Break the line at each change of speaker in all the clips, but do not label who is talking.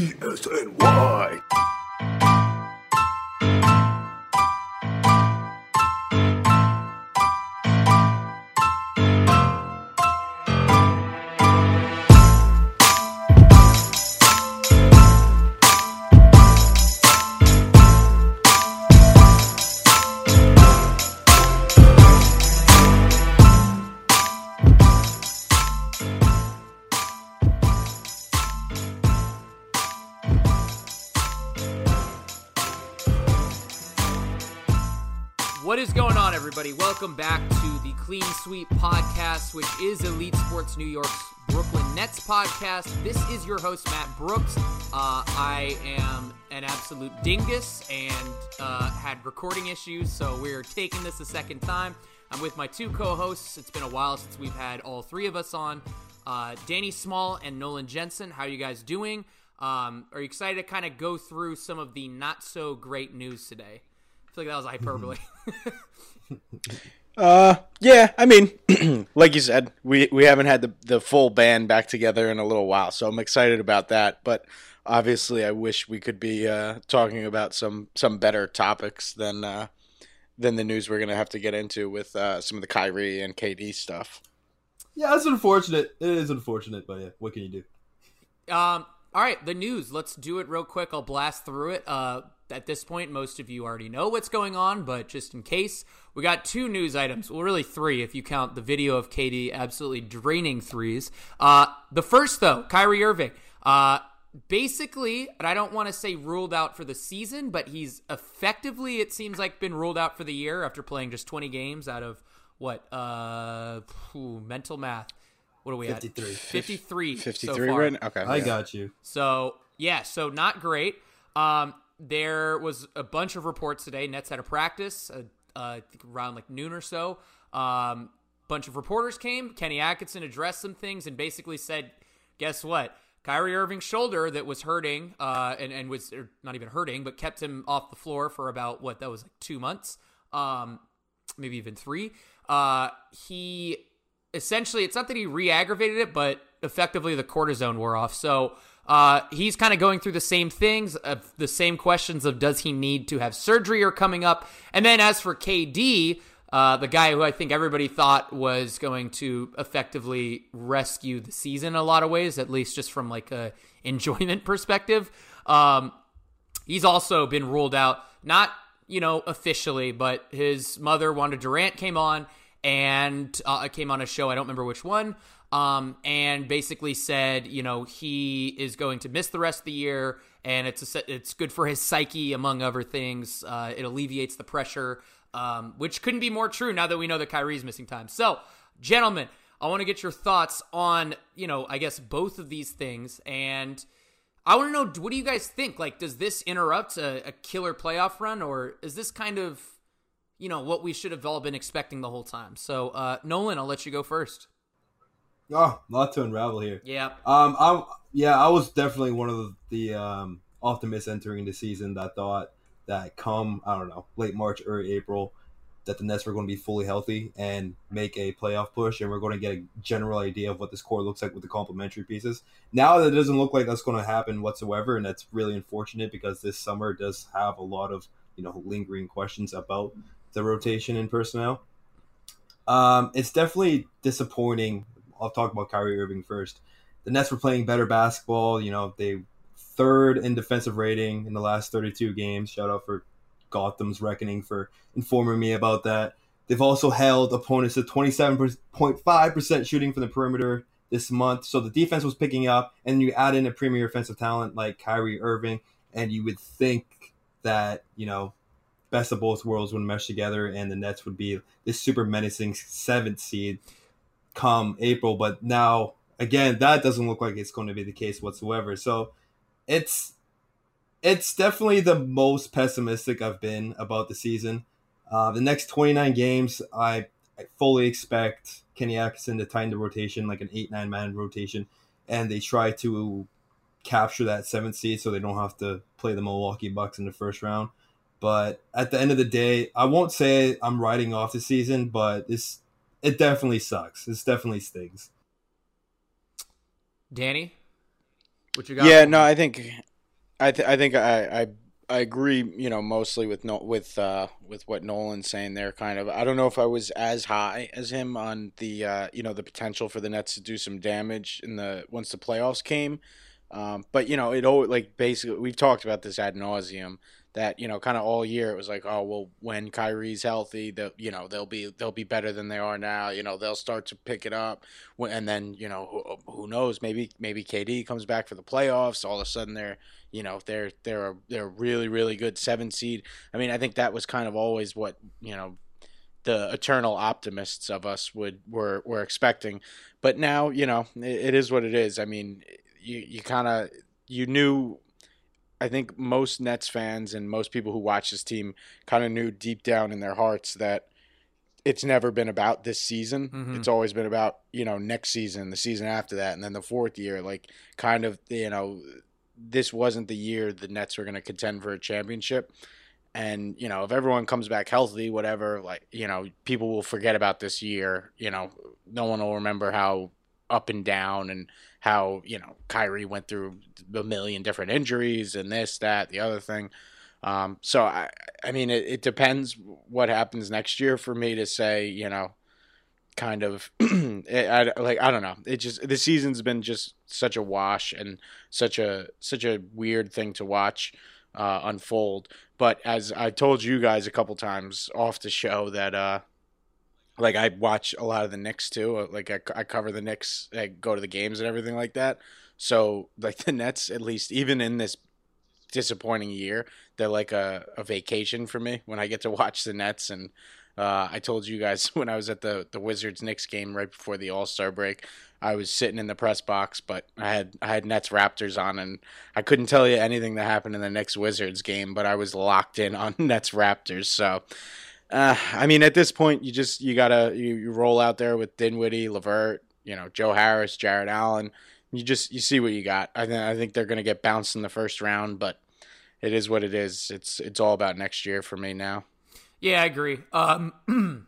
E
Welcome back to the Clean Sweep podcast, which is Elite Sports New York's Brooklyn Nets podcast. This is your host, Matt Brooks. Uh, I am an absolute dingus and uh, had recording issues, so we're taking this a second time. I'm with my two co hosts. It's been a while since we've had all three of us on uh, Danny Small and Nolan Jensen. How are you guys doing? Um, are you excited to kind of go through some of the not so great news today? I feel like that was hyperbole.
Uh, yeah. I mean, like you said, we we haven't had the the full band back together in a little while, so I'm excited about that. But obviously, I wish we could be uh, talking about some some better topics than uh, than the news we're gonna have to get into with uh, some of the Kyrie and KD stuff.
Yeah, it's unfortunate. It is unfortunate, but yeah, what can you do?
Um, all right, the news. Let's do it real quick. I'll blast through it. Uh, at this point, most of you already know what's going on, but just in case, we got two news items. Well, really three if you count the video of KD absolutely draining threes. Uh, the first, though, Kyrie Irving. Uh, basically, and I don't want to say ruled out for the season, but he's effectively, it seems like, been ruled out for the year after playing just 20 games out of what? Uh, mental math. What are we
53.
at? 53.
53
so far.
right? Okay.
I
yeah.
got you.
So yeah, so not great. Um, there was a bunch of reports today. Nets had a practice uh, uh, I think around like noon or so. Um, bunch of reporters came. Kenny Atkinson addressed some things and basically said, "Guess what? Kyrie Irving's shoulder that was hurting, uh, and and was er, not even hurting, but kept him off the floor for about what that was like two months, um, maybe even three. Uh, he essentially, it's not that he re-aggravated it, but effectively the cortisone wore off. So uh, he's kind of going through the same things, of the same questions of does he need to have surgery or coming up. And then as for KD, uh, the guy who I think everybody thought was going to effectively rescue the season in a lot of ways, at least just from like a enjoyment perspective. Um, he's also been ruled out, not you know officially, but his mother Wanda Durant came on and uh, came on a show. I don't remember which one. Um, and basically said, you know, he is going to miss the rest of the year, and it's a, it's good for his psyche, among other things. Uh, it alleviates the pressure, um, which couldn't be more true now that we know that Kyrie's missing time. So, gentlemen, I want to get your thoughts on, you know, I guess both of these things, and I want to know what do you guys think? Like, does this interrupt a, a killer playoff run, or is this kind of, you know, what we should have all been expecting the whole time? So, uh, Nolan, I'll let you go first.
Oh, lot to unravel here.
Yeah.
Um, I yeah, I was definitely one of the, the um optimists entering the season that thought that come I don't know late March early April that the Nets were going to be fully healthy and make a playoff push, and we're going to get a general idea of what this core looks like with the complementary pieces. Now that it doesn't look like that's going to happen whatsoever, and that's really unfortunate because this summer does have a lot of you know lingering questions about the rotation and personnel. Um, it's definitely disappointing. I'll talk about Kyrie Irving first. The Nets were playing better basketball. You know, they third in defensive rating in the last 32 games. Shout out for Gotham's Reckoning for informing me about that. They've also held opponents to 27.5% shooting from the perimeter this month. So the defense was picking up, and you add in a premier offensive talent like Kyrie Irving, and you would think that, you know, best of both worlds would mesh together and the Nets would be this super menacing seventh seed come April. But now, again, that doesn't look like it's going to be the case whatsoever. So it's it's definitely the most pessimistic I've been about the season. Uh, the next 29 games, I, I fully expect Kenny Atkinson to tighten the rotation like an 8 9 man rotation, and they try to capture that seventh seed so they don't have to play the Milwaukee Bucks in the first round. But at the end of the day, I won't say I'm writing off the season, but this it definitely sucks. This definitely stings.
Danny, what you got?
Yeah, no, I think I th- I think I, I I agree. You know, mostly with no with uh with what Nolan's saying there. Kind of. I don't know if I was as high as him on the uh you know the potential for the Nets to do some damage in the once the playoffs came. Um, but you know, it always like basically we've talked about this ad nauseum that you know kind of all year it was like oh well when Kyrie's healthy they'll you know they'll be they'll be better than they are now you know they'll start to pick it up. And then you know who, um, who knows maybe maybe KD comes back for the playoffs all of a sudden they're you know they're they're a, they're a really really good seven seed. I mean I think that was kind of always what you know the eternal optimists of us would were were expecting. But now you know it, it is what it is. I mean you you kind of you knew I think most Nets fans and most people who watch this team kind of knew deep down in their hearts that it's never been about this season. Mm-hmm. It's always been about, you know, next season, the season after that, and then the fourth year. Like, kind of, you know, this wasn't the year the Nets were going to contend for a championship. And, you know, if everyone comes back healthy, whatever, like, you know, people will forget about this year. You know, no one will remember how up and down and how you know Kyrie went through a million different injuries and this, that, the other thing. Um, so I, I mean, it, it depends what happens next year for me to say, you know, kind of, I, like I don't know. It just the season's been just such a wash and such a such a weird thing to watch uh, unfold. But as I told you guys a couple times off the show that uh, like I watch a lot of the Knicks too. Uh, like I, I cover the Knicks, I go to the games and everything like that. So like the Nets, at least even in this disappointing year, they're like a, a vacation for me when I get to watch the Nets. And uh, I told you guys when I was at the the Wizards Knicks game right before the All Star break, I was sitting in the press box, but I had I had Nets Raptors on, and I couldn't tell you anything that happened in the Knicks Wizards game, but I was locked in on Nets Raptors. So uh, I mean, at this point, you just you gotta you, you roll out there with Dinwiddie, LeVert, you know, Joe Harris, Jarrett Allen. You just you see what you got. I think I think they're gonna get bounced in the first round, but it is what it is. It's it's all about next year for me now.
Yeah, I agree. Um,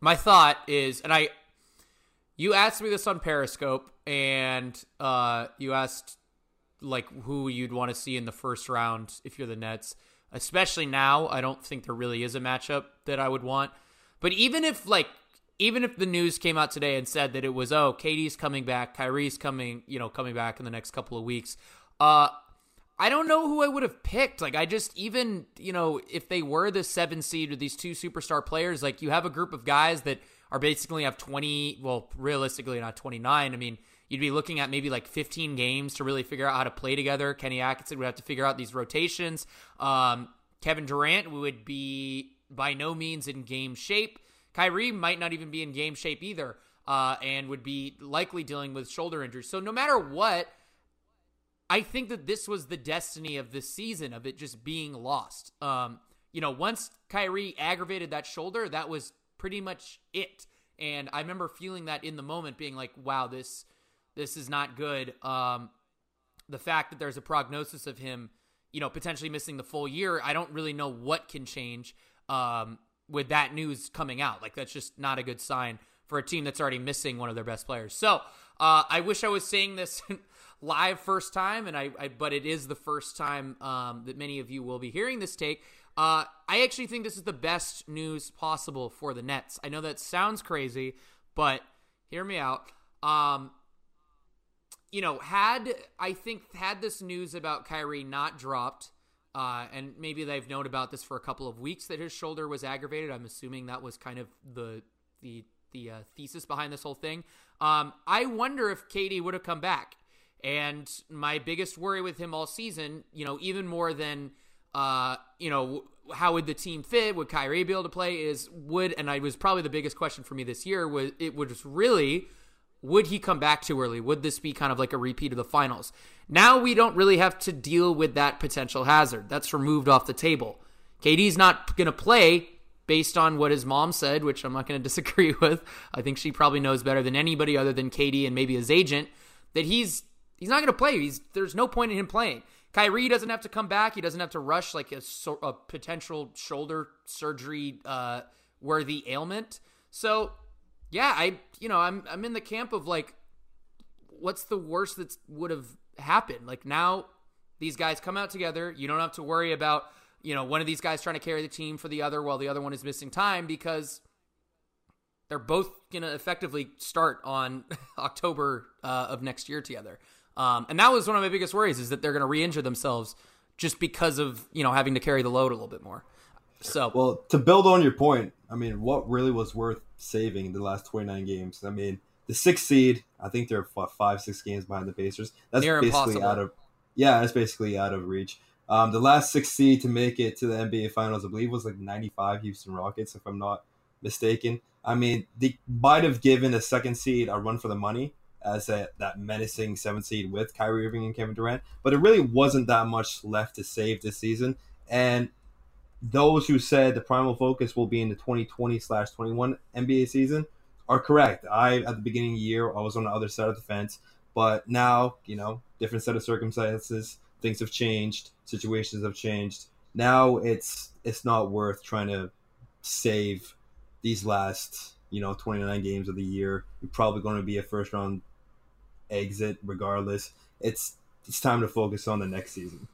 my thought is, and I, you asked me this on Periscope, and uh, you asked like who you'd want to see in the first round if you're the Nets especially now. I don't think there really is a matchup that I would want. But even if like even if the news came out today and said that it was oh KD's coming back, Kyrie's coming, you know, coming back in the next couple of weeks, uh I don't know who I would have picked. Like I just even, you know, if they were the 7 seed with these two superstar players, like you have a group of guys that are basically have 20, well, realistically not 29. I mean, you'd be looking at maybe like 15 games to really figure out how to play together. Kenny Atkinson would have to figure out these rotations. Um, Kevin Durant would be by no means in game shape. Kyrie might not even be in game shape either, uh, and would be likely dealing with shoulder injuries. So no matter what, I think that this was the destiny of this season of it just being lost. Um, you know, once Kyrie aggravated that shoulder, that was pretty much it. And I remember feeling that in the moment, being like, "Wow, this this is not good. Um, the fact that there's a prognosis of him, you know, potentially missing the full year, I don't really know what can change um, with that news coming out. Like, that's just not a good sign for a team that's already missing one of their best players. So, uh, I wish I was saying this live first time, and I, I, but it is the first time um, that many of you will be hearing this take. Uh, I actually think this is the best news possible for the Nets. I know that sounds crazy, but hear me out. Um, you know, had I think had this news about Kyrie not dropped, uh, and maybe they've known about this for a couple of weeks that his shoulder was aggravated. I'm assuming that was kind of the the the uh, thesis behind this whole thing. Um, I wonder if KD would have come back. And my biggest worry with him all season, you know, even more than uh, you know, how would the team fit? Would Kyrie be able to play? Is would and I was probably the biggest question for me this year was it was really would he come back too early? Would this be kind of like a repeat of the finals? Now we don't really have to deal with that potential hazard. That's removed off the table. KD's not going to play based on what his mom said, which I'm not going to disagree with. I think she probably knows better than anybody other than KD and maybe his agent that he's he's not going to play. He's there's no point in him playing. Kyrie doesn't have to come back. He doesn't have to rush like a, a potential shoulder surgery uh, worthy ailment. So yeah, I you know I'm I'm in the camp of like, what's the worst that would have happened? Like now, These guys come out together. You don't have to worry about, you know, one of these guys trying to carry the team for the other while the other one is missing time because they're both going to effectively start on October uh, of next year together. Um, and that was one of my biggest worries is that they're going to re-injure themselves just because of, you know, having to carry the load a little bit more. So,
well, to build on your point, I mean, what really was worth saving in the last 29 games? I mean, the sixth seed, I think they're five, six games behind the Pacers. That's basically impossible. out of yeah, that's basically out of reach. Um, the last six seed to make it to the NBA Finals, I believe, was like 95 Houston Rockets, if I'm not mistaken. I mean, they might have given a second seed a run for the money as a, that menacing seventh seed with Kyrie Irving and Kevin Durant, but it really wasn't that much left to save this season. And those who said the primal focus will be in the 2020 slash 21 NBA season are correct. I, at the beginning of the year, I was on the other side of the fence. But now, you know, different set of circumstances, things have changed, situations have changed. Now it's it's not worth trying to save these last, you know, 29 games of the year. You're probably going to be a first round exit regardless. It's it's time to focus on the next season.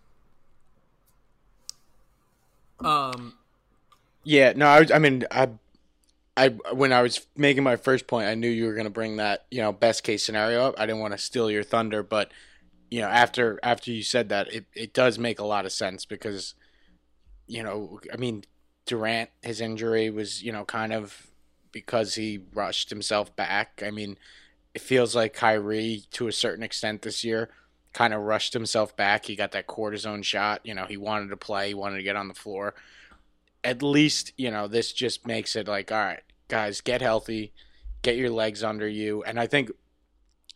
Um
yeah, no, I, I mean, I I when I was making my first point, I knew you were going to bring that you know best case scenario up. I didn't want to steal your thunder, but you know after after you said that, it it does make a lot of sense because you know I mean Durant his injury was you know kind of because he rushed himself back. I mean it feels like Kyrie to a certain extent this year kind of rushed himself back. He got that cortisone shot. You know he wanted to play, he wanted to get on the floor at least you know this just makes it like all right guys, get healthy, get your legs under you. And I think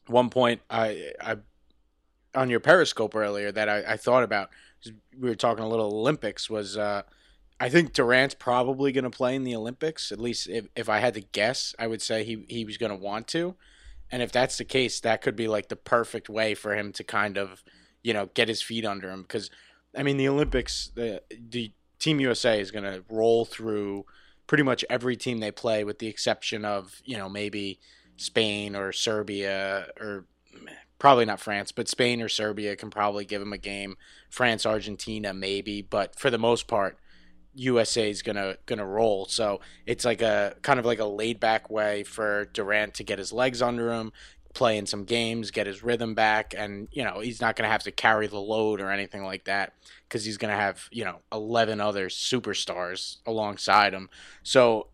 one point I, I on your Periscope earlier that I, I thought about, we were talking a little Olympics, was uh, I think Durant's probably going to play in the Olympics. At least if, if I had to guess, I would say he, he was going to want to. And if that's the case, that could be like the perfect way for him to kind of, you know, get his feet under him. Because, I mean, the Olympics, the, the Team USA is going to roll through – pretty much every team they play, with the exception of you know maybe Spain or Serbia or probably not France, but Spain or Serbia can probably give them a game. France, Argentina, maybe, but for the most part, USA is gonna gonna roll. So it's like a kind of like a laid back way for Durant to get his legs under him, play in some games, get his rhythm back, and you know he's not to have to carry the load or anything like that because he's to have you know eleven other superstars alongside him. So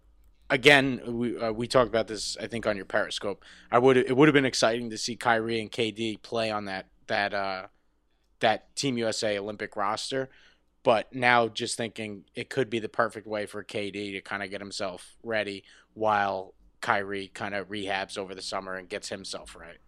again, we uh, we talked about this I think on your Periscope. I would it would have been exciting to see Kyrie and KD play on that that uh, that Team USA Olympic roster. But now, just thinking, it could be the perfect way for KD to kind of get himself ready while Kyrie kind of rehabs over the summer and gets himself right.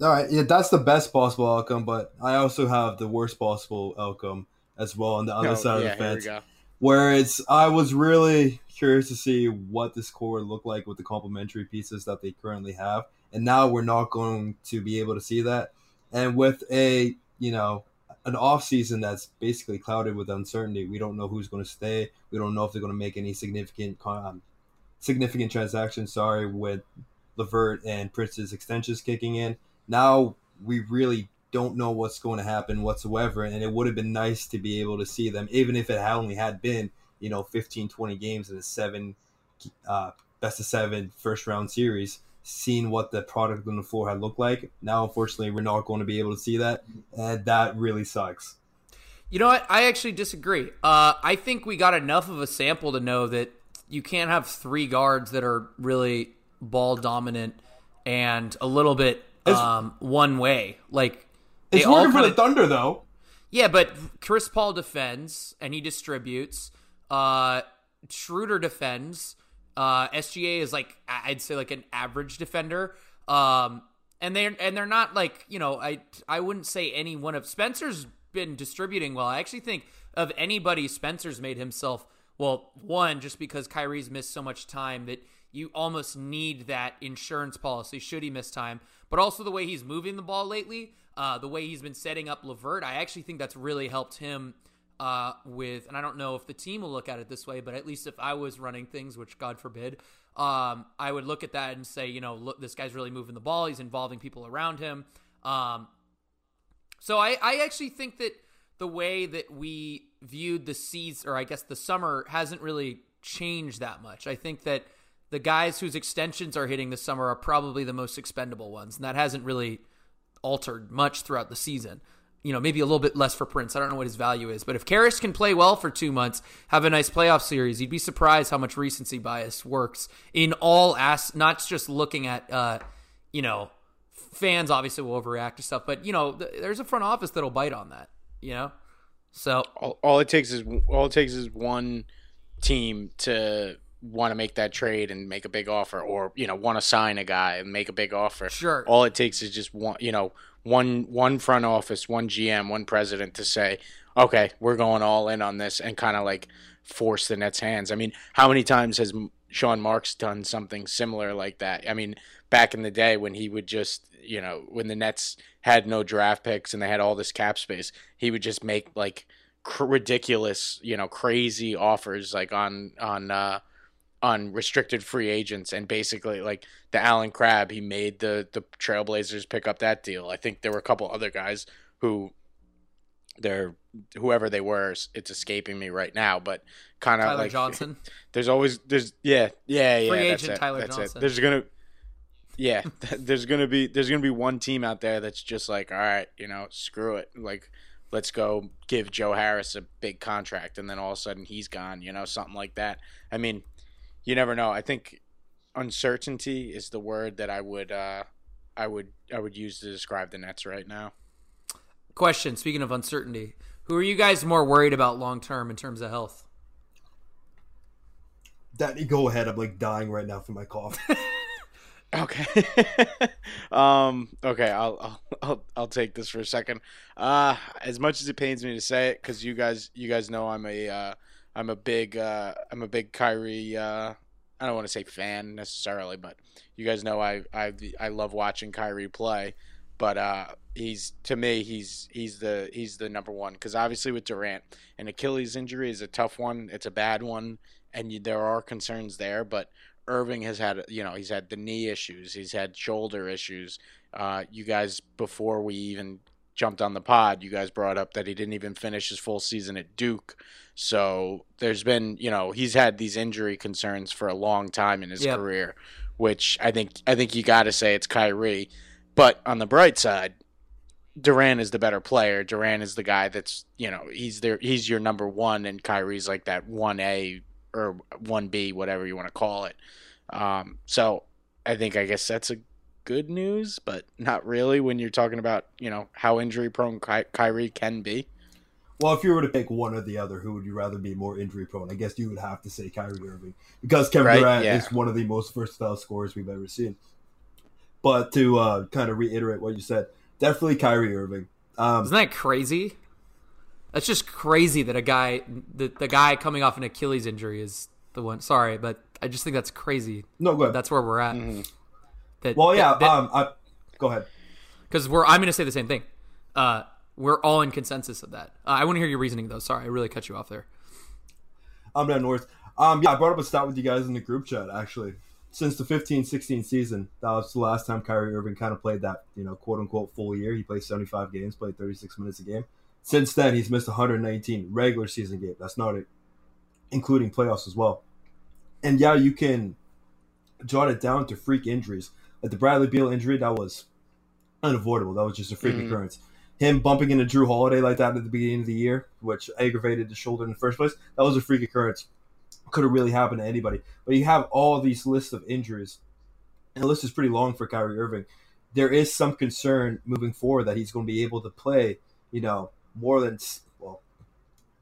All right, yeah, that's the best possible outcome, but I also have the worst possible outcome as well on the other oh, side yeah, of the fence. Where it's, I was really curious to see what this core would look like with the complementary pieces that they currently have, and now we're not going to be able to see that. And with a, you know, an off season that's basically clouded with uncertainty, we don't know who's going to stay. We don't know if they're going to make any significant um, significant transactions. sorry, with LeVert and Prince's extensions kicking in. Now we really don't know what's going to happen whatsoever. And it would have been nice to be able to see them, even if it had only had been, you know, 15, 20 games in a seven, uh, best of seven first round series, seeing what the product on the floor had looked like. Now, unfortunately, we're not going to be able to see that. And that really sucks.
You know what? I actually disagree. Uh, I think we got enough of a sample to know that you can't have three guards that are really ball dominant and a little bit um, one way. Like
it's working for the Thunder though.
Yeah, but Chris Paul defends and he distributes. Uh, Schroeder defends. Uh, SGA is like I'd say like an average defender. Um, and they're and they're not like you know I I wouldn't say any one of Spencer's been distributing well. I actually think of anybody Spencer's made himself well, one, just because Kyrie's missed so much time that you almost need that insurance policy should he miss time. But also the way he's moving the ball lately, uh, the way he's been setting up LeVert, I actually think that's really helped him uh, with, and I don't know if the team will look at it this way, but at least if I was running things, which God forbid, um, I would look at that and say, you know, look, this guy's really moving the ball. He's involving people around him. Um, So I, I actually think that the way that we viewed the season, or I guess the summer, hasn't really changed that much. I think that the guys whose extensions are hitting this summer are probably the most expendable ones, and that hasn't really altered much throughout the season. You know, maybe a little bit less for Prince. I don't know what his value is, but if Caris can play well for two months, have a nice playoff series, you'd be surprised how much recency bias works in all as not just looking at, uh, you know, fans obviously will overreact to stuff, but you know, th- there's a front office that'll bite on that. You know, so
all, all it takes is all it takes is one team to want to make that trade and make a big offer or you know want to sign a guy and make a big offer
Sure.
all it takes is just one you know one one front office one gm one president to say okay we're going all in on this and kind of like force the nets hands i mean how many times has sean marks done something similar like that i mean back in the day when he would just you know when the nets had no draft picks and they had all this cap space he would just make like cr- ridiculous you know crazy offers like on on uh on restricted free agents and basically like the Allen Crabbe, he made the the Trailblazers pick up that deal. I think there were a couple other guys who they're whoever they were, it's escaping me right now, but kind of
Tyler
like
Johnson.
There's always there's yeah yeah yeah
Free
that's
agent
it,
Tyler
that's
Johnson.
It. There's gonna yeah there's gonna be there's gonna be one team out there that's just like all right you know screw it like let's go give Joe Harris a big contract and then all of a sudden he's gone you know something like that. I mean you never know. I think uncertainty is the word that I would uh I would I would use to describe the Nets right now.
Question: Speaking of uncertainty, who are you guys more worried about long term in terms of health?
Danny, go ahead. I'm like dying right now from my cough.
Okay. um. Okay. I'll, I'll I'll I'll take this for a second. Uh, as much as it pains me to say it, because you guys you guys know I'm a uh, I'm a big uh, I'm a big Kyrie. Uh, I don't want to say fan necessarily, but you guys know I I I love watching Kyrie play. But uh, he's to me he's he's the he's the number one because obviously with Durant an Achilles injury is a tough one. It's a bad one, and you, there are concerns there, but. Irving has had, you know, he's had the knee issues, he's had shoulder issues. Uh, you guys, before we even jumped on the pod, you guys brought up that he didn't even finish his full season at Duke. So there's been, you know, he's had these injury concerns for a long time in his
Yep.
career, which I think I think you got to say it's Kyrie. But on the bright side, Durant is the better player. Durant is the guy that's, you know, he's there. He's your number one, and Kyrie's like that one A or one B, whatever you want to call it. Um, so I think I guess that's a good news, but not really when you're talking about you know how injury prone Ky- Kyrie can be.
well, if you were to pick one or the other, who would you rather be more injury prone? I guess you would have to say Kyrie Irving because Kevin
Right,
Durant
yeah.
is one of the most versatile scorers we've ever seen. But to uh, kind of reiterate what you said, definitely Kyrie Irving. Um,
Isn't that crazy? That's just crazy that a guy, the, the guy coming off an Achilles injury is the one. Sorry, but I just think that's crazy.
no, good.
That's where we're at. That,
well, yeah.
that-
um, I, go ahead.
because we're I'm going to say the same thing. Uh, we're all in consensus of that. Uh, I want to hear your reasoning though. Sorry, I really cut you off there.
I'm down north. Um, yeah, I brought up a stat with you guys in the group chat actually. Since the 15-16 season, that was the last time Kyrie Irving kind of played that, you know, quote unquote full year. He played 75 games, played 36 minutes a game. Since then, he's missed 119 regular season games. That's not it, including playoffs as well. And yeah, you can jot it down to freak injuries. Like the Bradley Beal injury, that was unavoidable. That was just a freak
Mhm.
occurrence. Him bumping into Jrue Holiday like that at the beginning of the year, which aggravated the shoulder in the first place, that was a freak occurrence. Could have really happened to anybody. But you have all these lists of injuries, and the list is pretty long for Kyrie Irving. There is some concern moving forward that he's going to be able to play, you know, more than well.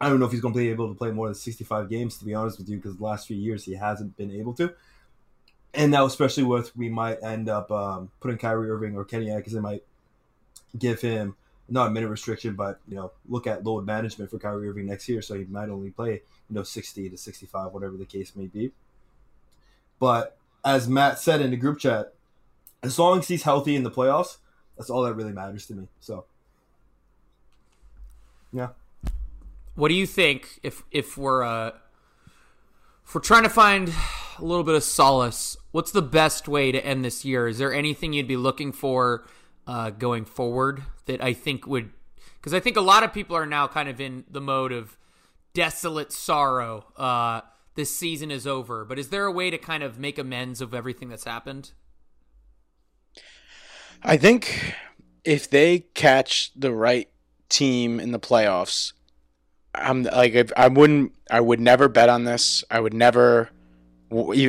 I don't know if he's going to be able to play more than 65 games, to be honest with you, because the last few years he hasn't been able to. And now, especially with we might end up um, putting Kyrie Irving or Kenny Atkinson might give him not a minute restriction, but you know, look at load management for Kyrie Irving next year, so he might only play you know 60 to 65, whatever the case may be. But as Matt said in the group chat, as long as he's healthy in the playoffs, that's all that really matters to me. So, yeah.
What do you think if if we're uh, if we're trying to find a little bit of solace? What's the best way to end this year? Is there anything you'd be looking for uh, going forward that I think would because I think a lot of people are now kind of in the mode of desolate sorrow. Uh, this season is over, but is there a way to kind of make amends of everything that's happened?
I think if they catch the right team in the playoffs, I'm like I wouldn't I would never bet on this. I would never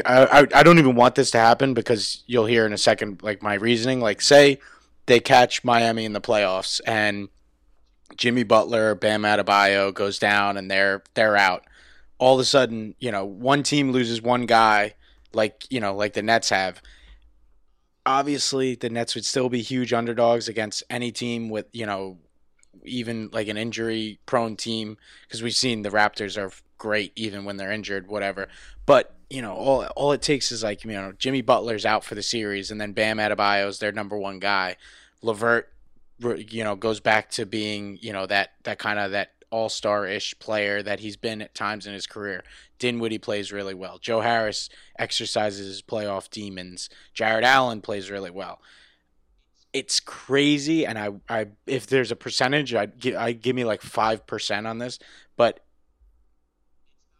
I, I, don't even want this to happen because you'll hear in a second like my reasoning like say they catch Miami in the playoffs and Jimmy Butler, Bam Adebayo goes down and they're they're out. All of a sudden, you know, one team loses one guy like, you know, like the Nets have obviously the Nets would still be huge underdogs against any team with, you know, even like an injury prone team because we've seen the Raptors are great even when they're injured, whatever. But, you know, all all it takes is like, you know, Jimmy Butler's out for the series and then Bam Adebayo's their number one guy. LeVert, you know goes back to being, you know, that that kind of that all-star ish player that he's been at times in his career. Dinwiddie plays really well. Joe Harris exercises his playoff demons. Jarrett Allen plays really well. It's crazy, and I, I if there's a percentage, I'd give, I give me like five percent on this, but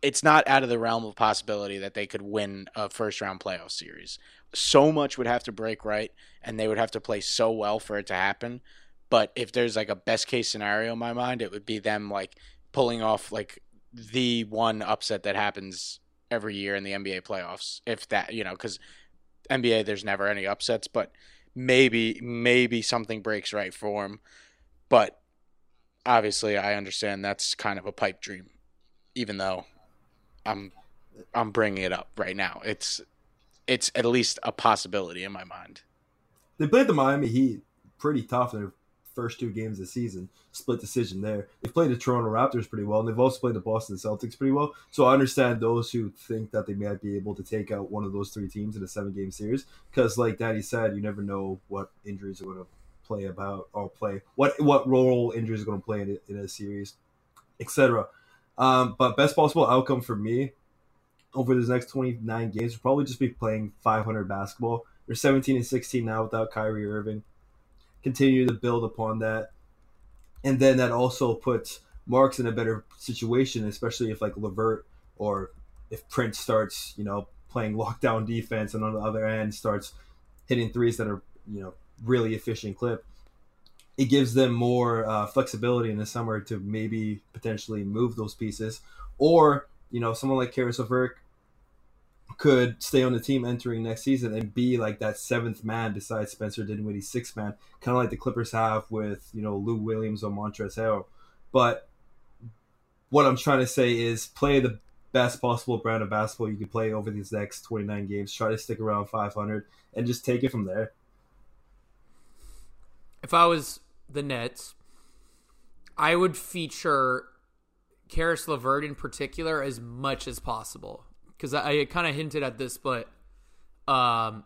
it's not out of the realm of possibility that they could win a first round playoff series. So much would have to break right, and they would have to play so well for it to happen. But if there's like a best case scenario in my mind, it would be them like pulling off like the one upset that happens every year in the NBA playoffs. If that, you know, because NBA there's never any upsets, but maybe maybe something breaks right for him. But obviously, I understand that's kind of a pipe dream, even though I'm I'm bringing it up right now. It's it's at least a possibility in my mind.
They played the Miami Heat pretty tough their first two games of the season. Split decision there. They've played the Toronto Raptors pretty well, and they've also played the Boston Celtics pretty well. So I understand those who think that they might be able to take out one of those three teams in a seven game series. Because, like Danny said, you never know what injuries are going to play about or play what what role injuries are going to play in, in a series, etc. Um, but best possible outcome for me over these next 29 games will probably just be playing 500 basketball. They're 17 and 16 now without Kyrie Irving continue to build upon that. And then that also puts Marks in a better situation, especially if like LeVert or if Prince starts, you know, playing lockdown defense and on the other end starts hitting threes that are, you know, really efficient clip. It gives them more uh, flexibility in the summer to maybe potentially move those pieces. Or, you know, someone like Caris LeVert could stay on the team entering next season and be like that seventh man besides Spencer Dinwiddie, sixth man, kind of like the Clippers have with you know Lou Williams or Montrezl Harrell. But what I'm trying to say is play the best possible brand of basketball you can play over these next 29 games. Try to stick around 500 and just take it from there.
If I was the Nets, I would feature Caris LeVert in particular as much as possible because I, I kind of hinted at this, but um,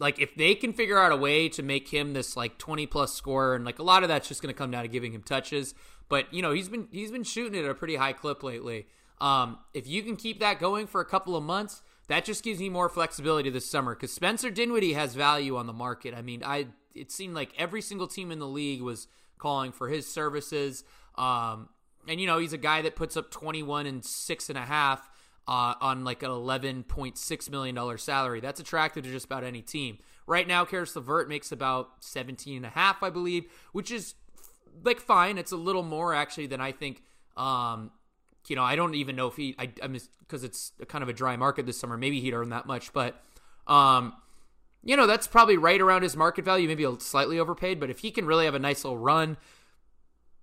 like if they can figure out a way to make him this like 20 plus scorer and like a lot of that's just going to come down to giving him touches but you know he's been he's been shooting at a pretty high clip lately. Um, if you can keep that going for a couple of months that just gives me more flexibility this summer because spencer dinwiddie has value on the market. I mean i it seemed like every single team in the league was calling for his services um, and you know he's a guy that puts up 21 and six and a half uh, on like an $11.6 million salary. That's attractive to just about any team. Right now, Caris LeVert makes about 17 and a half, I believe, which is like fine. It's a little more actually than I think. Um, you know, I don't even know if he, I, I'm because it's kind of a dry market this summer. Maybe he'd earn that much, but, um, you know, that's probably right around his market value, maybe a slightly overpaid. But if he can really have a nice little run,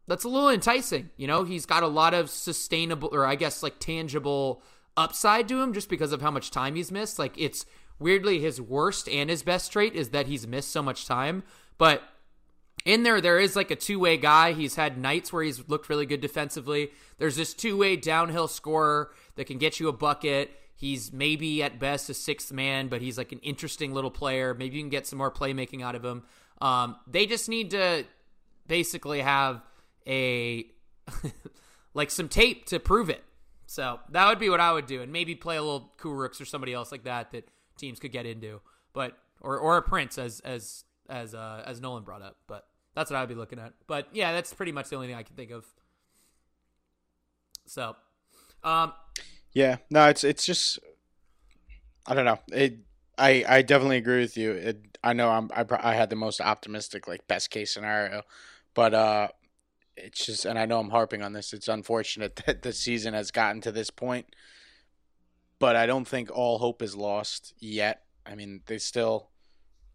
that's a little enticing. You know, he's got a lot of sustainable, or I guess like tangible upside to him just because of how much time he's missed. Like it's weirdly his worst and his best trait is that he's missed so much time. But in there, there is like a two way guy. He's had nights where he's looked really good defensively. There's this two way downhill scorer that can get you a bucket. He's maybe at best a sixth man, but he's like an interesting little player. Maybe you can get some more playmaking out of him. Um, they just need to basically have a like some tape to prove it. So that would be what I would do, and maybe play a little Kurucs or somebody else like that that teams could get into, but or or a Prince as as as uh, as Nolan brought up. But That's what I'd be looking at. But yeah, that's pretty much the only thing I can think of. So, um,
Yeah, no, it's it's just I don't know. It I I definitely agree with you. It, I know I'm I, I had the most optimistic like best case scenario, but uh it's just and I know I'm harping on this. It's unfortunate that the season has gotten to this point, but I don't think all hope is lost yet. I mean, they still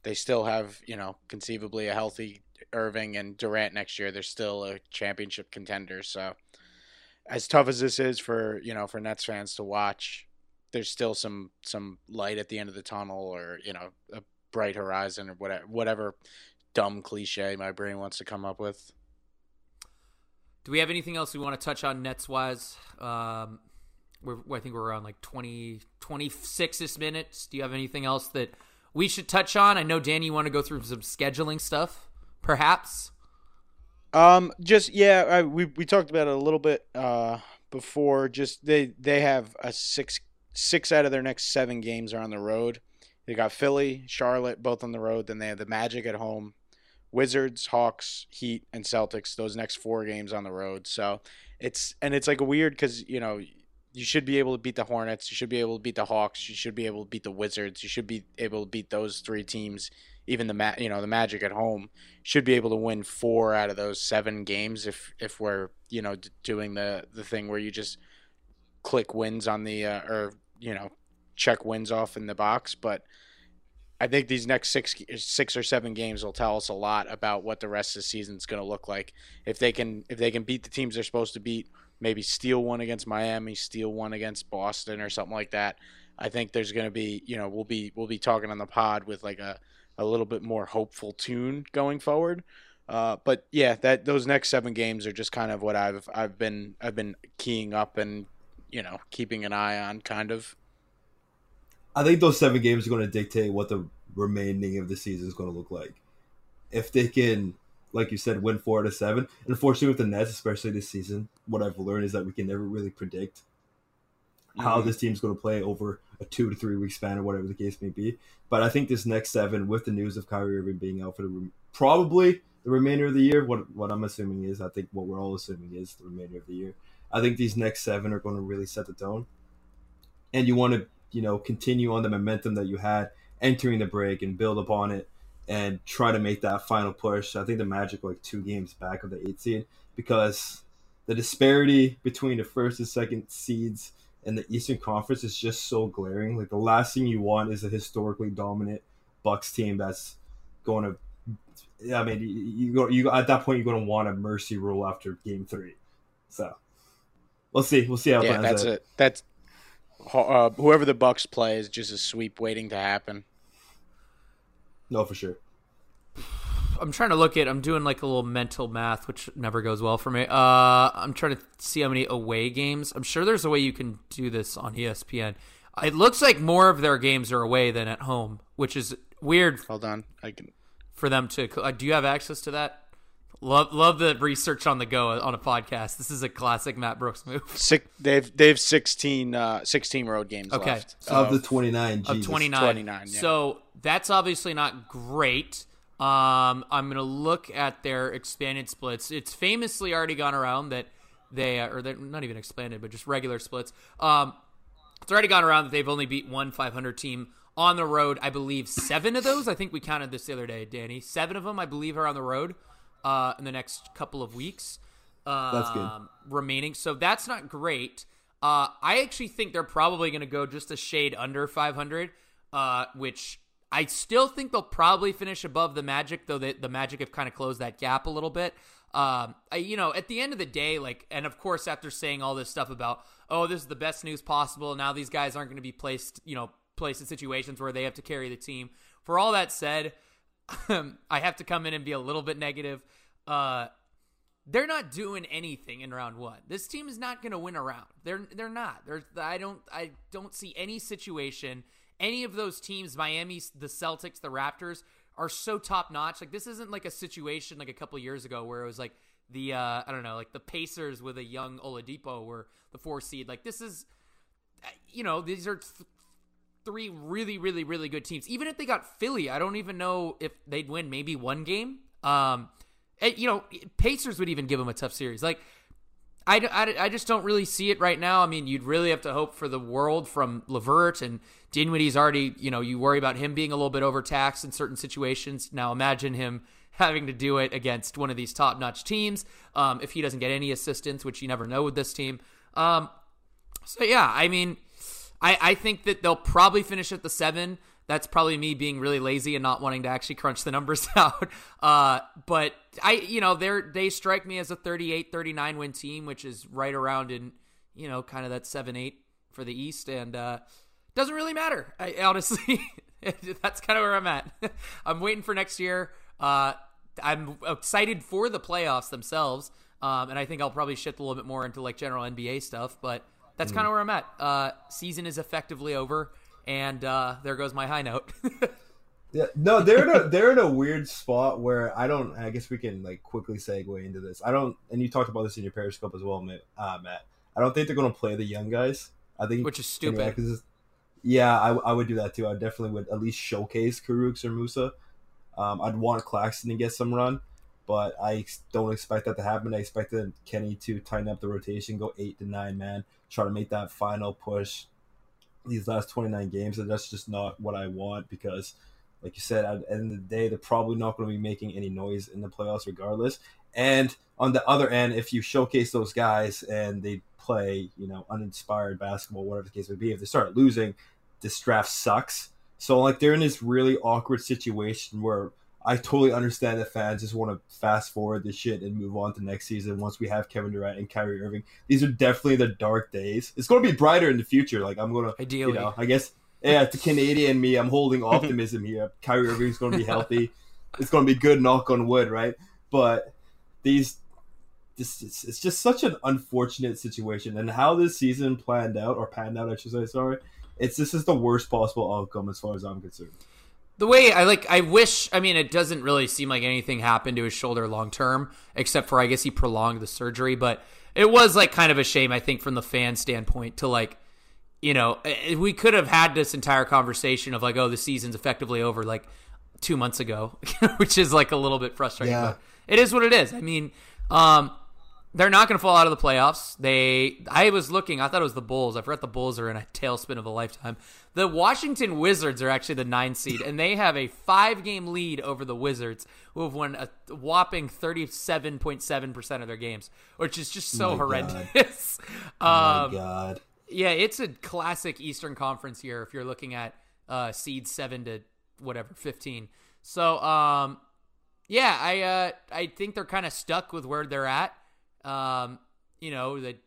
they still have, you know, conceivably a healthy Irving and Durant next year. They're still a championship contender, so as tough as this is for you know for Nets fans to watch, there's still some some light at the end of the tunnel, or you know a bright horizon, or whatever whatever dumb cliche my brain wants to come up with.
Do we have anything else we want to touch on Nets wise? Um, I think we're around like 20, 26 minutes. Do you have anything else that we should touch on? I know, Danny, you want to go through some scheduling stuff, perhaps?
Um, just yeah, I, we we talked about it a little bit uh before. Just they they have a six six out of their next seven games are on the road. They got Philly, Charlotte, both on the road. Then they have the Magic at home, Wizards, Hawks, Heat, and Celtics. Those next four games on the road. So it's and it's like weird because you know you should be able to beat the Hornets, you should be able to beat the Hawks, you should be able to beat the Wizards, you should be able to beat those three teams. Even the you know the Magic at home should be able to win four out of those seven games if if we're you know doing the the thing where you just click wins on the uh, or you know check wins off in the box but I think these next six six or seven games will tell us a lot about what the rest of the season is going to look like if they can if they can beat the teams they're supposed to beat maybe steal one against Miami steal one against Boston or something like that I think there's going to be you know we'll be we'll be talking on the pod with like a a little bit more hopeful tune going forward uh, but yeah, that those next seven games are just kind of what I've I've been I've been keying up and you know keeping an eye on, kind of.
I think those seven games are going to dictate what the remaining of the season is going to look like. If they can, like you said, win four out of seven. Unfortunately, with the Nets, especially this season, what I've learned is that we can never really predict how
Mhm.
this team's going to play over a two to three week span or whatever the case may be. But I think this next seven, with the news of Kyrie Irving being out for the probably the remainder of the year, what what I'm assuming is, I think what we're all assuming is the remainder of the year. I think these next seven are going to really set the tone, and you want to you know continue on the momentum that you had entering the break and build upon it and try to make that final push. I think the Magic were like two games back of the eight seed because the disparity between the first and second seeds in the Eastern Conference is just so glaring. Like the last thing you want is a historically dominant Bucks team that's going to. I mean, you, you go. You at that point, you're going to want a mercy rule after Game Three. So we'll see. We'll see how
Yeah, that's
out.
it. That's uh, whoever the Bucks play is just a sweep waiting to happen.
No, for sure.
I'm trying to look at. I'm doing like a little mental math, which never goes well for me. Uh, I'm trying to see how many away games. I'm sure there's a way you can do this on ESPN. It looks like more of their games are away than at home, which is weird
Hold on, I can.
for them to. Uh, do you have access to that? Love love the research on the go on a podcast. This is a classic Matt Brooks move.
Six, they've they've 16, uh, 16 road games
Okay.
left.
of the 29,
of 29.
29, yeah.
So that's obviously not great. Um, I'm going to look at their expanded splits. It's famously already gone around that they, uh, or they're not even expanded, but just regular splits. Um, it's already gone around that they've only beat one 500 team on the road. I believe seven of those. I think we counted this the other day, Danny. Seven of them, I believe, are on the road uh, in the next couple of weeks. Um,
That's good.
Remaining, so that's not great. Uh, I actually think they're probably going to go just a shade under 500, uh, which I still think they'll probably finish above the Magic, though the, the Magic have kind of closed that gap a little bit. Um, I, you know, at the end of the day, like, and of course, after saying all this stuff about, oh, this is the best news possible, now these guys aren't going to be placed, you know, placed in situations where they have to carry the team. For all that said, I have to come in and be a little bit negative. Uh, they're not doing anything in round one. This team is not going to win a round. They're they're not. There's I don't I don't see any situation. Any of those teams, Miami, the Celtics, the Raptors, are so top notch. Like this isn't like a situation like a couple years ago where it was like the uh, I don't know like the Pacers with a young Oladipo were the four seed. Like this is, you know, these are. Th- Three really, really, really good teams. Even if they got Philly, I don't even know if they'd win maybe one game. Um, you know, Pacers would even give them a tough series. Like, I, I, I just don't really see it right now. I mean, you'd really have to hope for the world from LeVert and Dinwiddie's already, you know, you worry about him being a little bit overtaxed in certain situations. Now imagine him having to do it against one of these top notch teams um, if he doesn't get any assistance, which you never know with this team. Um, so, yeah, I mean, I, I think that they'll probably finish at the seven that's probably me being really lazy and not wanting to actually crunch the numbers out. Uh, but I, you know, they they strike me as a 38, 39 win team, which is right around in, you know, kind of that seven, eight for the East. And, uh, doesn't really matter. I, honestly, that's kind of where I'm at. I'm waiting for next year. Uh, I'm excited for the playoffs themselves. Um, and I think I'll probably shift a little bit more into like general NBA stuff, but that's mm. kind of where I'm at. Uh, season is effectively over and uh, there goes my high note.
yeah, no, they're in a they're in a weird spot where I don't. I guess we can like quickly segue into this. I don't, and you talked about this in your Periscope as well, Matt. Uh, Matt. I don't think they're going to play the young guys. I think,
which is stupid.
Anyway, yeah, I, I would do that too. I definitely would at least showcase Kurucs or Musa. Um, I'd want Claxton to get some run, but I don't expect that to happen. I expected Kenny to tighten up the rotation, go eight to nine man, try to make that final push these last 29 games, and that's just not what I want because, like you said, at the end of the day, they're probably not going to be making any noise in the playoffs regardless. And on the other end, if you showcase those guys and they play, you know, uninspired basketball, whatever the case may be, if they start losing, this draft sucks. So like they're in this really awkward situation where I totally understand that fans just want to fast forward this shit and move on to next season once we have Kevin Durant and Kyrie Irving. These are definitely the dark days. It's going to be brighter in the future. Like I'm going to, ideally, you know, I guess, yeah, to Canadian me, I'm holding optimism here. Kyrie Irving's going to be healthy. It's going to be good. Knock on wood, right? But these, this, it's, it's just such an unfortunate situation, and how this season planned out or panned out, I should say. Sorry, it's this is the worst possible outcome as far as I'm concerned
the way I like, I wish. I mean, it doesn't really seem like anything happened to his shoulder long term, except for I guess he prolonged the surgery. But it was like kind of a shame, I think, from the fan standpoint to like, you know, eh, we could have had this entire conversation of like, oh, the season's effectively over, like two months ago, which is like a little bit frustrating. Yeah. But it is what it is. I mean, um, they're not going to fall out of the playoffs. They, I was looking, I thought it was the Bulls. I forgot the Bulls are in a tailspin of a lifetime. The Washington Wizards are actually the nine seed, and they have a five game lead over the Wizards, who have won a whopping 37.7% of their games, which is just so horrendous.
God. oh um, my God.
Yeah, it's a classic Eastern Conference year if you're looking at uh, seed seven to whatever, 15. So, um, yeah, I, uh, I think they're kind of stuck with where they're at. Um, you know that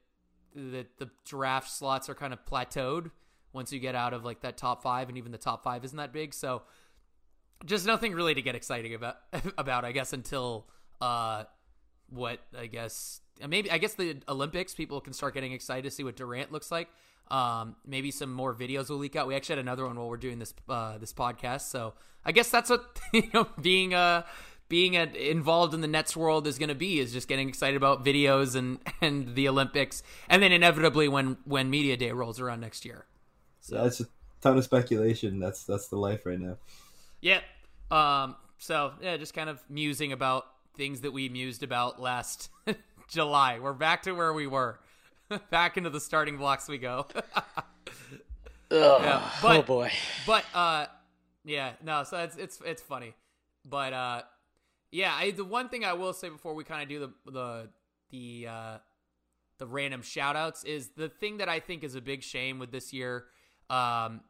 the, the draft slots are kind of plateaued once you get out of like that top five, and even the top five isn't that big. So just nothing really to get excited about about, I guess, until uh, what I guess maybe I guess the Olympics people can start getting excited to see what Durant looks like. Um, maybe some more videos will leak out. We actually had another one while we're doing this uh, this podcast, so I guess that's what you know being a being a, involved in the Nets world is going to be is just getting excited about videos and and the Olympics, and then inevitably when when media day rolls around next year.
So yeah, it's a ton of speculation. That's that's the life right now.
Yeah. Um. So yeah, just kind of musing about things that we mused about last July. We're back to where we were. back into the starting blocks we go.
yeah, but, oh boy.
But uh, yeah, no. So it's it's it's funny, but uh, yeah, I, the one thing I will say before we kind of do the the the uh, the random shout outs is the thing that I think is a big shame with this year um,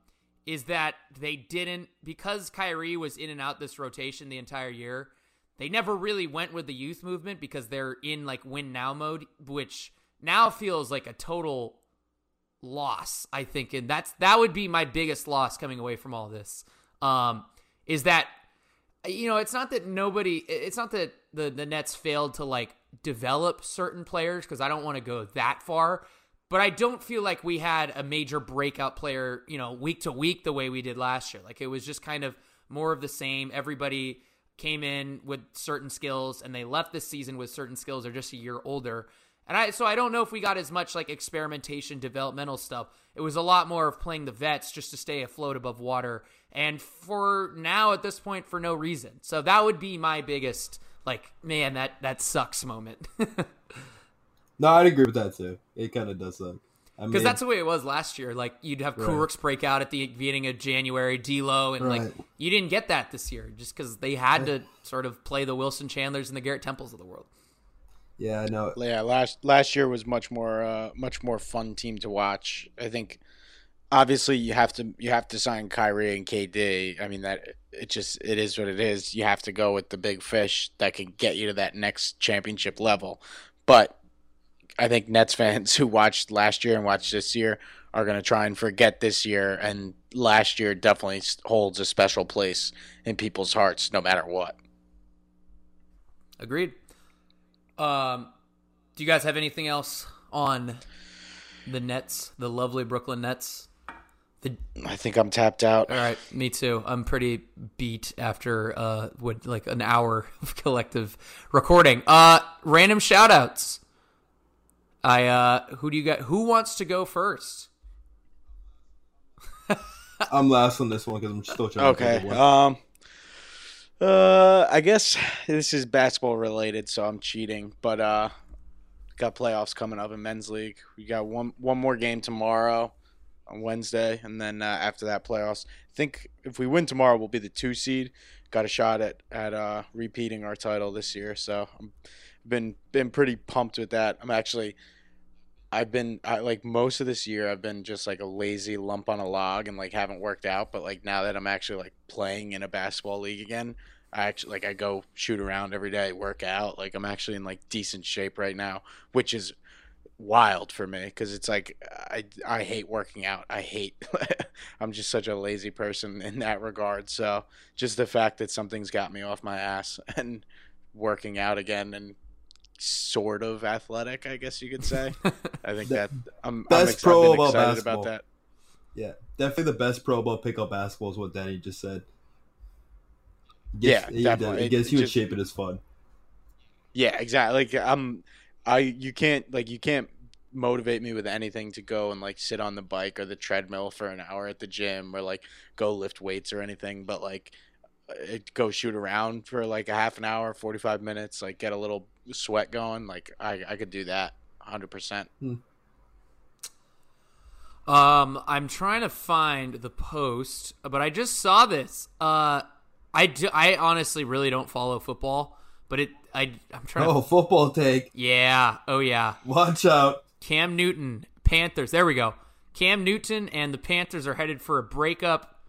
is that they didn't because Kyrie was in and out this rotation the entire year. They never really went with the youth movement because they're in like win now mode, which now feels like a total loss. I think, and that's that would be my biggest loss coming away from all this. Um, is that you know, it's not that nobody, it's not that the the Nets failed to like develop certain players because I don't want to go that far, but I don't feel like we had a major breakout player, you know, week to week the way we did last year. Like it was just kind of more of the same. Everybody came in with certain skills and they left this season with certain skills. They're just a year older. And I so I don't know if we got as much like experimentation, developmental stuff. It was a lot more of playing the vets just to stay afloat above water. And for now at this point for no reason. So that would be my biggest like man that that sucks moment.
No, I'd agree with that too. It kind of does suck. I
Because
mean,
that's the way it was last year. Like you'd have
Right.
Kurucs break out at the beginning of January, D'Lo, and like you didn't get that this year, just because they had to sort of play the Wilson Chandlers and the Garrett Temples of the world.
yeah, I know.
Yeah, last last year was much more uh, much more fun team to watch. I think obviously you have to you have to sign Kyrie and KD. I mean that it just it is what it is. You have to go with the big fish that can get you to that next championship level. But I think Nets fans who watched last year and watched this year are going to try and forget this year and last year definitely holds a special place in people's hearts no matter what.
Agreed. Um, do you guys have anything else on the Nets, the lovely Brooklyn Nets? The,
I think I'm tapped out.
all right, me too. I'm pretty beat after uh, what like an hour of collective recording. Uh, random shout outs. I uh, who do you got? Who wants to go first?
I'm last on this one because I'm still trying. To
Okay.
think of one.
Um. Uh, I guess this is basketball related, so I'm cheating. But uh, got playoffs coming up in men's league. We got one one more game tomorrow, on Wednesday, and then uh, after that playoffs. I think if we win tomorrow, we'll be the two seed. Got a shot at at uh, repeating our title this year. So I'm been been pretty pumped with that. I'm actually. I've been I, like most of this year I've been just like a lazy lump on a log and like haven't worked out but like now that I'm actually like playing in a basketball league again I actually like I go shoot around every day work out like I'm actually in like decent shape right now which is wild for me cuz it's like I I hate working out I hate I'm just such a lazy person in that regard so just the fact that something's got me off my ass and working out again and sort of athletic I guess you could say I think that I'm, I'm
best
ex-
pro
I've
about
excited
basketball.
about that.
Yeah, definitely the best pro about pickup basketball is what Danny just said.
Yeah,
he,
definitely.
It gets
It
you in
just-
shape. It is fun.
Yeah, exactly. Like I'm, I you can't like you can't motivate me with anything to go and like sit on the bike or the treadmill for an hour at the gym or like go lift weights or anything. But like, it, go shoot around for like a half an hour, forty five minutes, like get a little sweat going. Like I I could do that, hundred percent.
Um, I'm trying to find the post, but I just saw this. Uh, I do, I honestly really don't follow football, but it I I'm trying.
Oh,
to,
football take.
yeah. Oh yeah.
Watch out.
Cam Newton, Panthers. There we go. Cam Newton and the Panthers are headed for a breakup.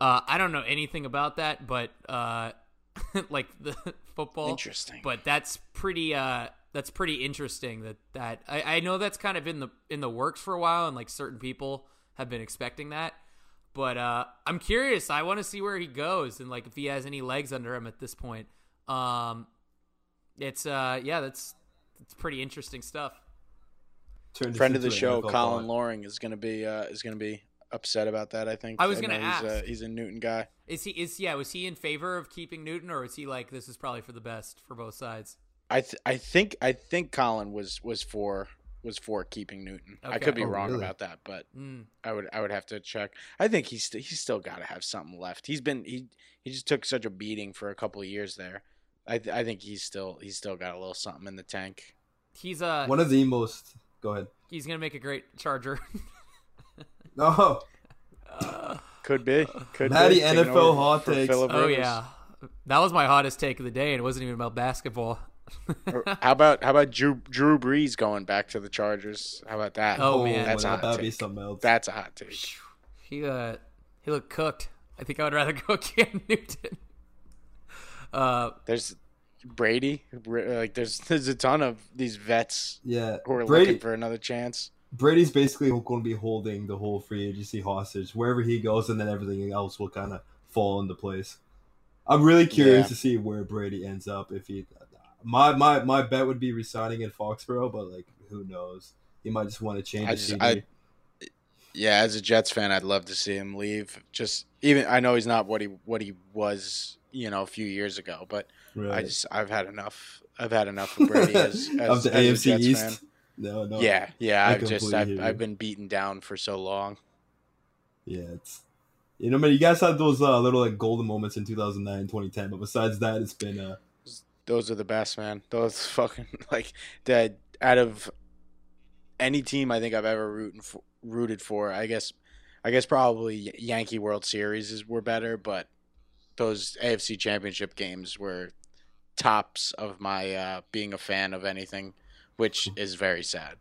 Uh, I don't know anything about that, but uh, like the football.
Interesting.
But that's pretty. Uh, that's pretty interesting. That that I, I know that's kind of in the in the works for a while, and like certain people have been expecting that. But uh, I'm curious. I want to see where he goes, and like if he has any legs under him at this point. Um, it's uh, yeah, that's it's pretty interesting stuff.
Turn
Friend of the show,
NFL
Colin. Loring is gonna be uh, is gonna be upset about that. I think.
I was gonna
know he's a,
ask.
he's a Newton guy.
Is he is yeah, was he in favor of keeping Newton or is he like this is probably for the best for both sides?
I th- I think I think Colin was was for was for keeping Newton. I could be
Oh,
wrong
really?
about that, but
Mm.
I would I would have to check. I think he's st- he's still got to have something left. He's been he he just took such a beating for a couple of years there. I th- I think he's still he's still got a little something in the tank.
He's uh
One of the most. Go ahead.
he's gonna make a great charger.
No,
Could be. Could
Matty
be. Taking
NFL
over
hot takes.
Oh yeah. That was my hottest take of the day and it wasn't even about basketball.
How about how about Drew Drew Brees going back to the Chargers? How about that?
Oh, man.
that's a
that,
hot
that'd be
take.
something else.
That's a hot take.
he uh he looked cooked. I think I would rather go Cam Newton. Uh
There's Brady. Like there's there's a ton of these vets
yeah,
who are
Brady.
looking for another chance.
Brady's basically going to be holding the whole free agency hostage wherever he goes, and then everything else will kind of fall into place. I'm really curious
Yeah.
to see where Brady ends up. If he, my my my bet would be resigning in Foxborough, but like who knows? He might just want to change
I
his
just- I- Yeah, as a Jets fan, I'd love to see him leave. Just even I know he's not what he what he was, you know, a few years ago, but I just I've had enough. I've had enough of Brady as, as,
of the
as
AFC East.
fan.
No, no.
Yeah, yeah.
I
I've just I've. I've been beaten down for so long.
Yeah, it's you know, man, you guys had those uh, little like golden moments in 2009, 2010, but besides that, it's been uh,
those are the best, man. Those fucking like that out of any team I think I've ever rooted for, rooted for. I guess I guess probably Yankee World Series is were better, but those AFC Championship games were tops of my uh, being a fan of anything, which is very sad.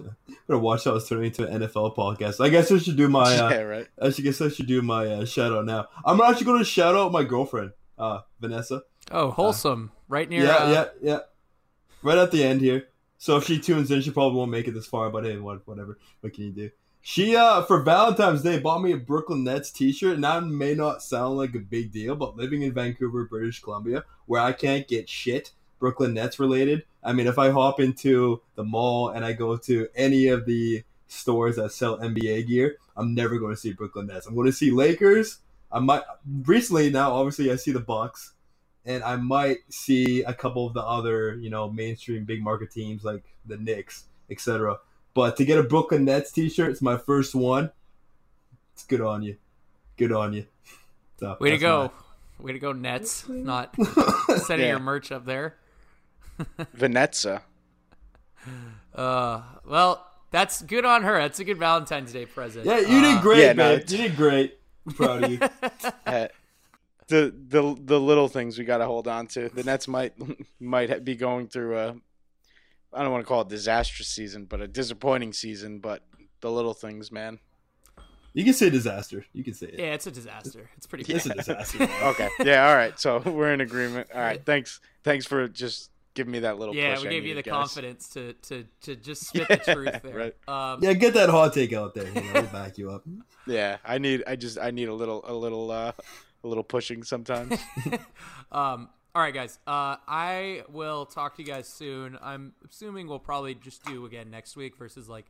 I'm gonna watch how it's turning into an NFL podcast. I guess I should do my. Uh,
yeah, right.
I should guess I should do my uh, shout out now. I'm actually going to shout out my girlfriend, uh, Vanessa.
Oh, wholesome! right near.
yeah,
uh,
yeah, yeah. Right at the end here. So if she tunes in, she probably won't make it this far. But hey, what, whatever. What can you do? She uh for Valentine's Day bought me a Brooklyn Nets T-shirt, and that may not sound like a big deal, but living in Vancouver, British Columbia, where I can't get shit Brooklyn Nets related. I mean, if I hop into the mall and I go to any of the stores that sell NBA gear, I'm never going to see Brooklyn Nets. I'm going to see Lakers. I might recently now, obviously, I see the Bucks, and I might see a couple of the other, you know, mainstream big market teams like the Knicks, etc. But to get a Brooklyn Nets T-shirt, it's my first one. It's good on you, good on you. So,
Way to
that's
go! Way to go, Nets! Not setting
Yeah.
your merch up there.
Vanessa.
Uh, well, that's good on her. That's a good Valentine's Day present.
yeah, you
Uh,
did great,
yeah,
man.
it's-
you did great. I'm proud of you.
Uh, the the the little things we got to hold on to. The Nets might might be going through a I don't want to call it disastrous season, but a disappointing season. But the little things, man.
You can say disaster. You can say it.
Yeah, it's a disaster. It's pretty.
It's a disaster.
Okay, yeah, all right. So we're in agreement. All right, thanks thanks for just giving me that little.
Yeah,
push
we
I
gave you the
needed, guys.
confidence to to to just spit
Yeah,
the truth there.
right.
Um,
Yeah, get that hot take out there. You know, we'll back you up.
Yeah, I need I just I need a little a little uh a little pushing sometimes.
Um, all right, guys. Uh, I will talk to you guys soon. I'm assuming we'll probably just do again next week versus like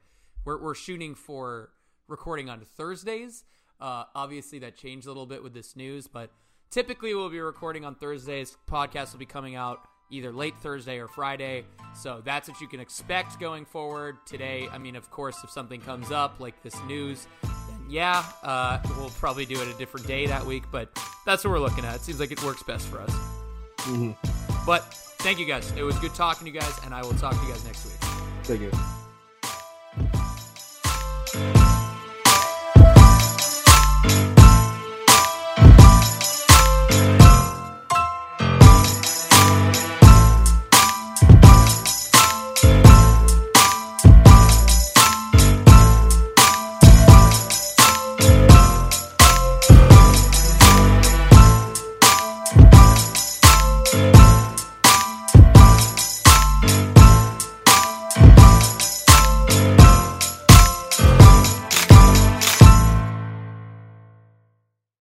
we're we're shooting for recording on Thursdays. Uh, obviously that changed a little bit with this news, but typically we'll be recording on Thursdays. Podcast will be coming out either late Thursday or Friday. So that's what you can expect going forward. Today, I mean, of course, if something comes up like this news, yeah, uh, we'll probably do it a different day that week. But that's what we're looking at. It seems like it works best for us.
Mhm.
But thank you guys. It was good talking to you guys, and I will talk to you guys next week.
Take it.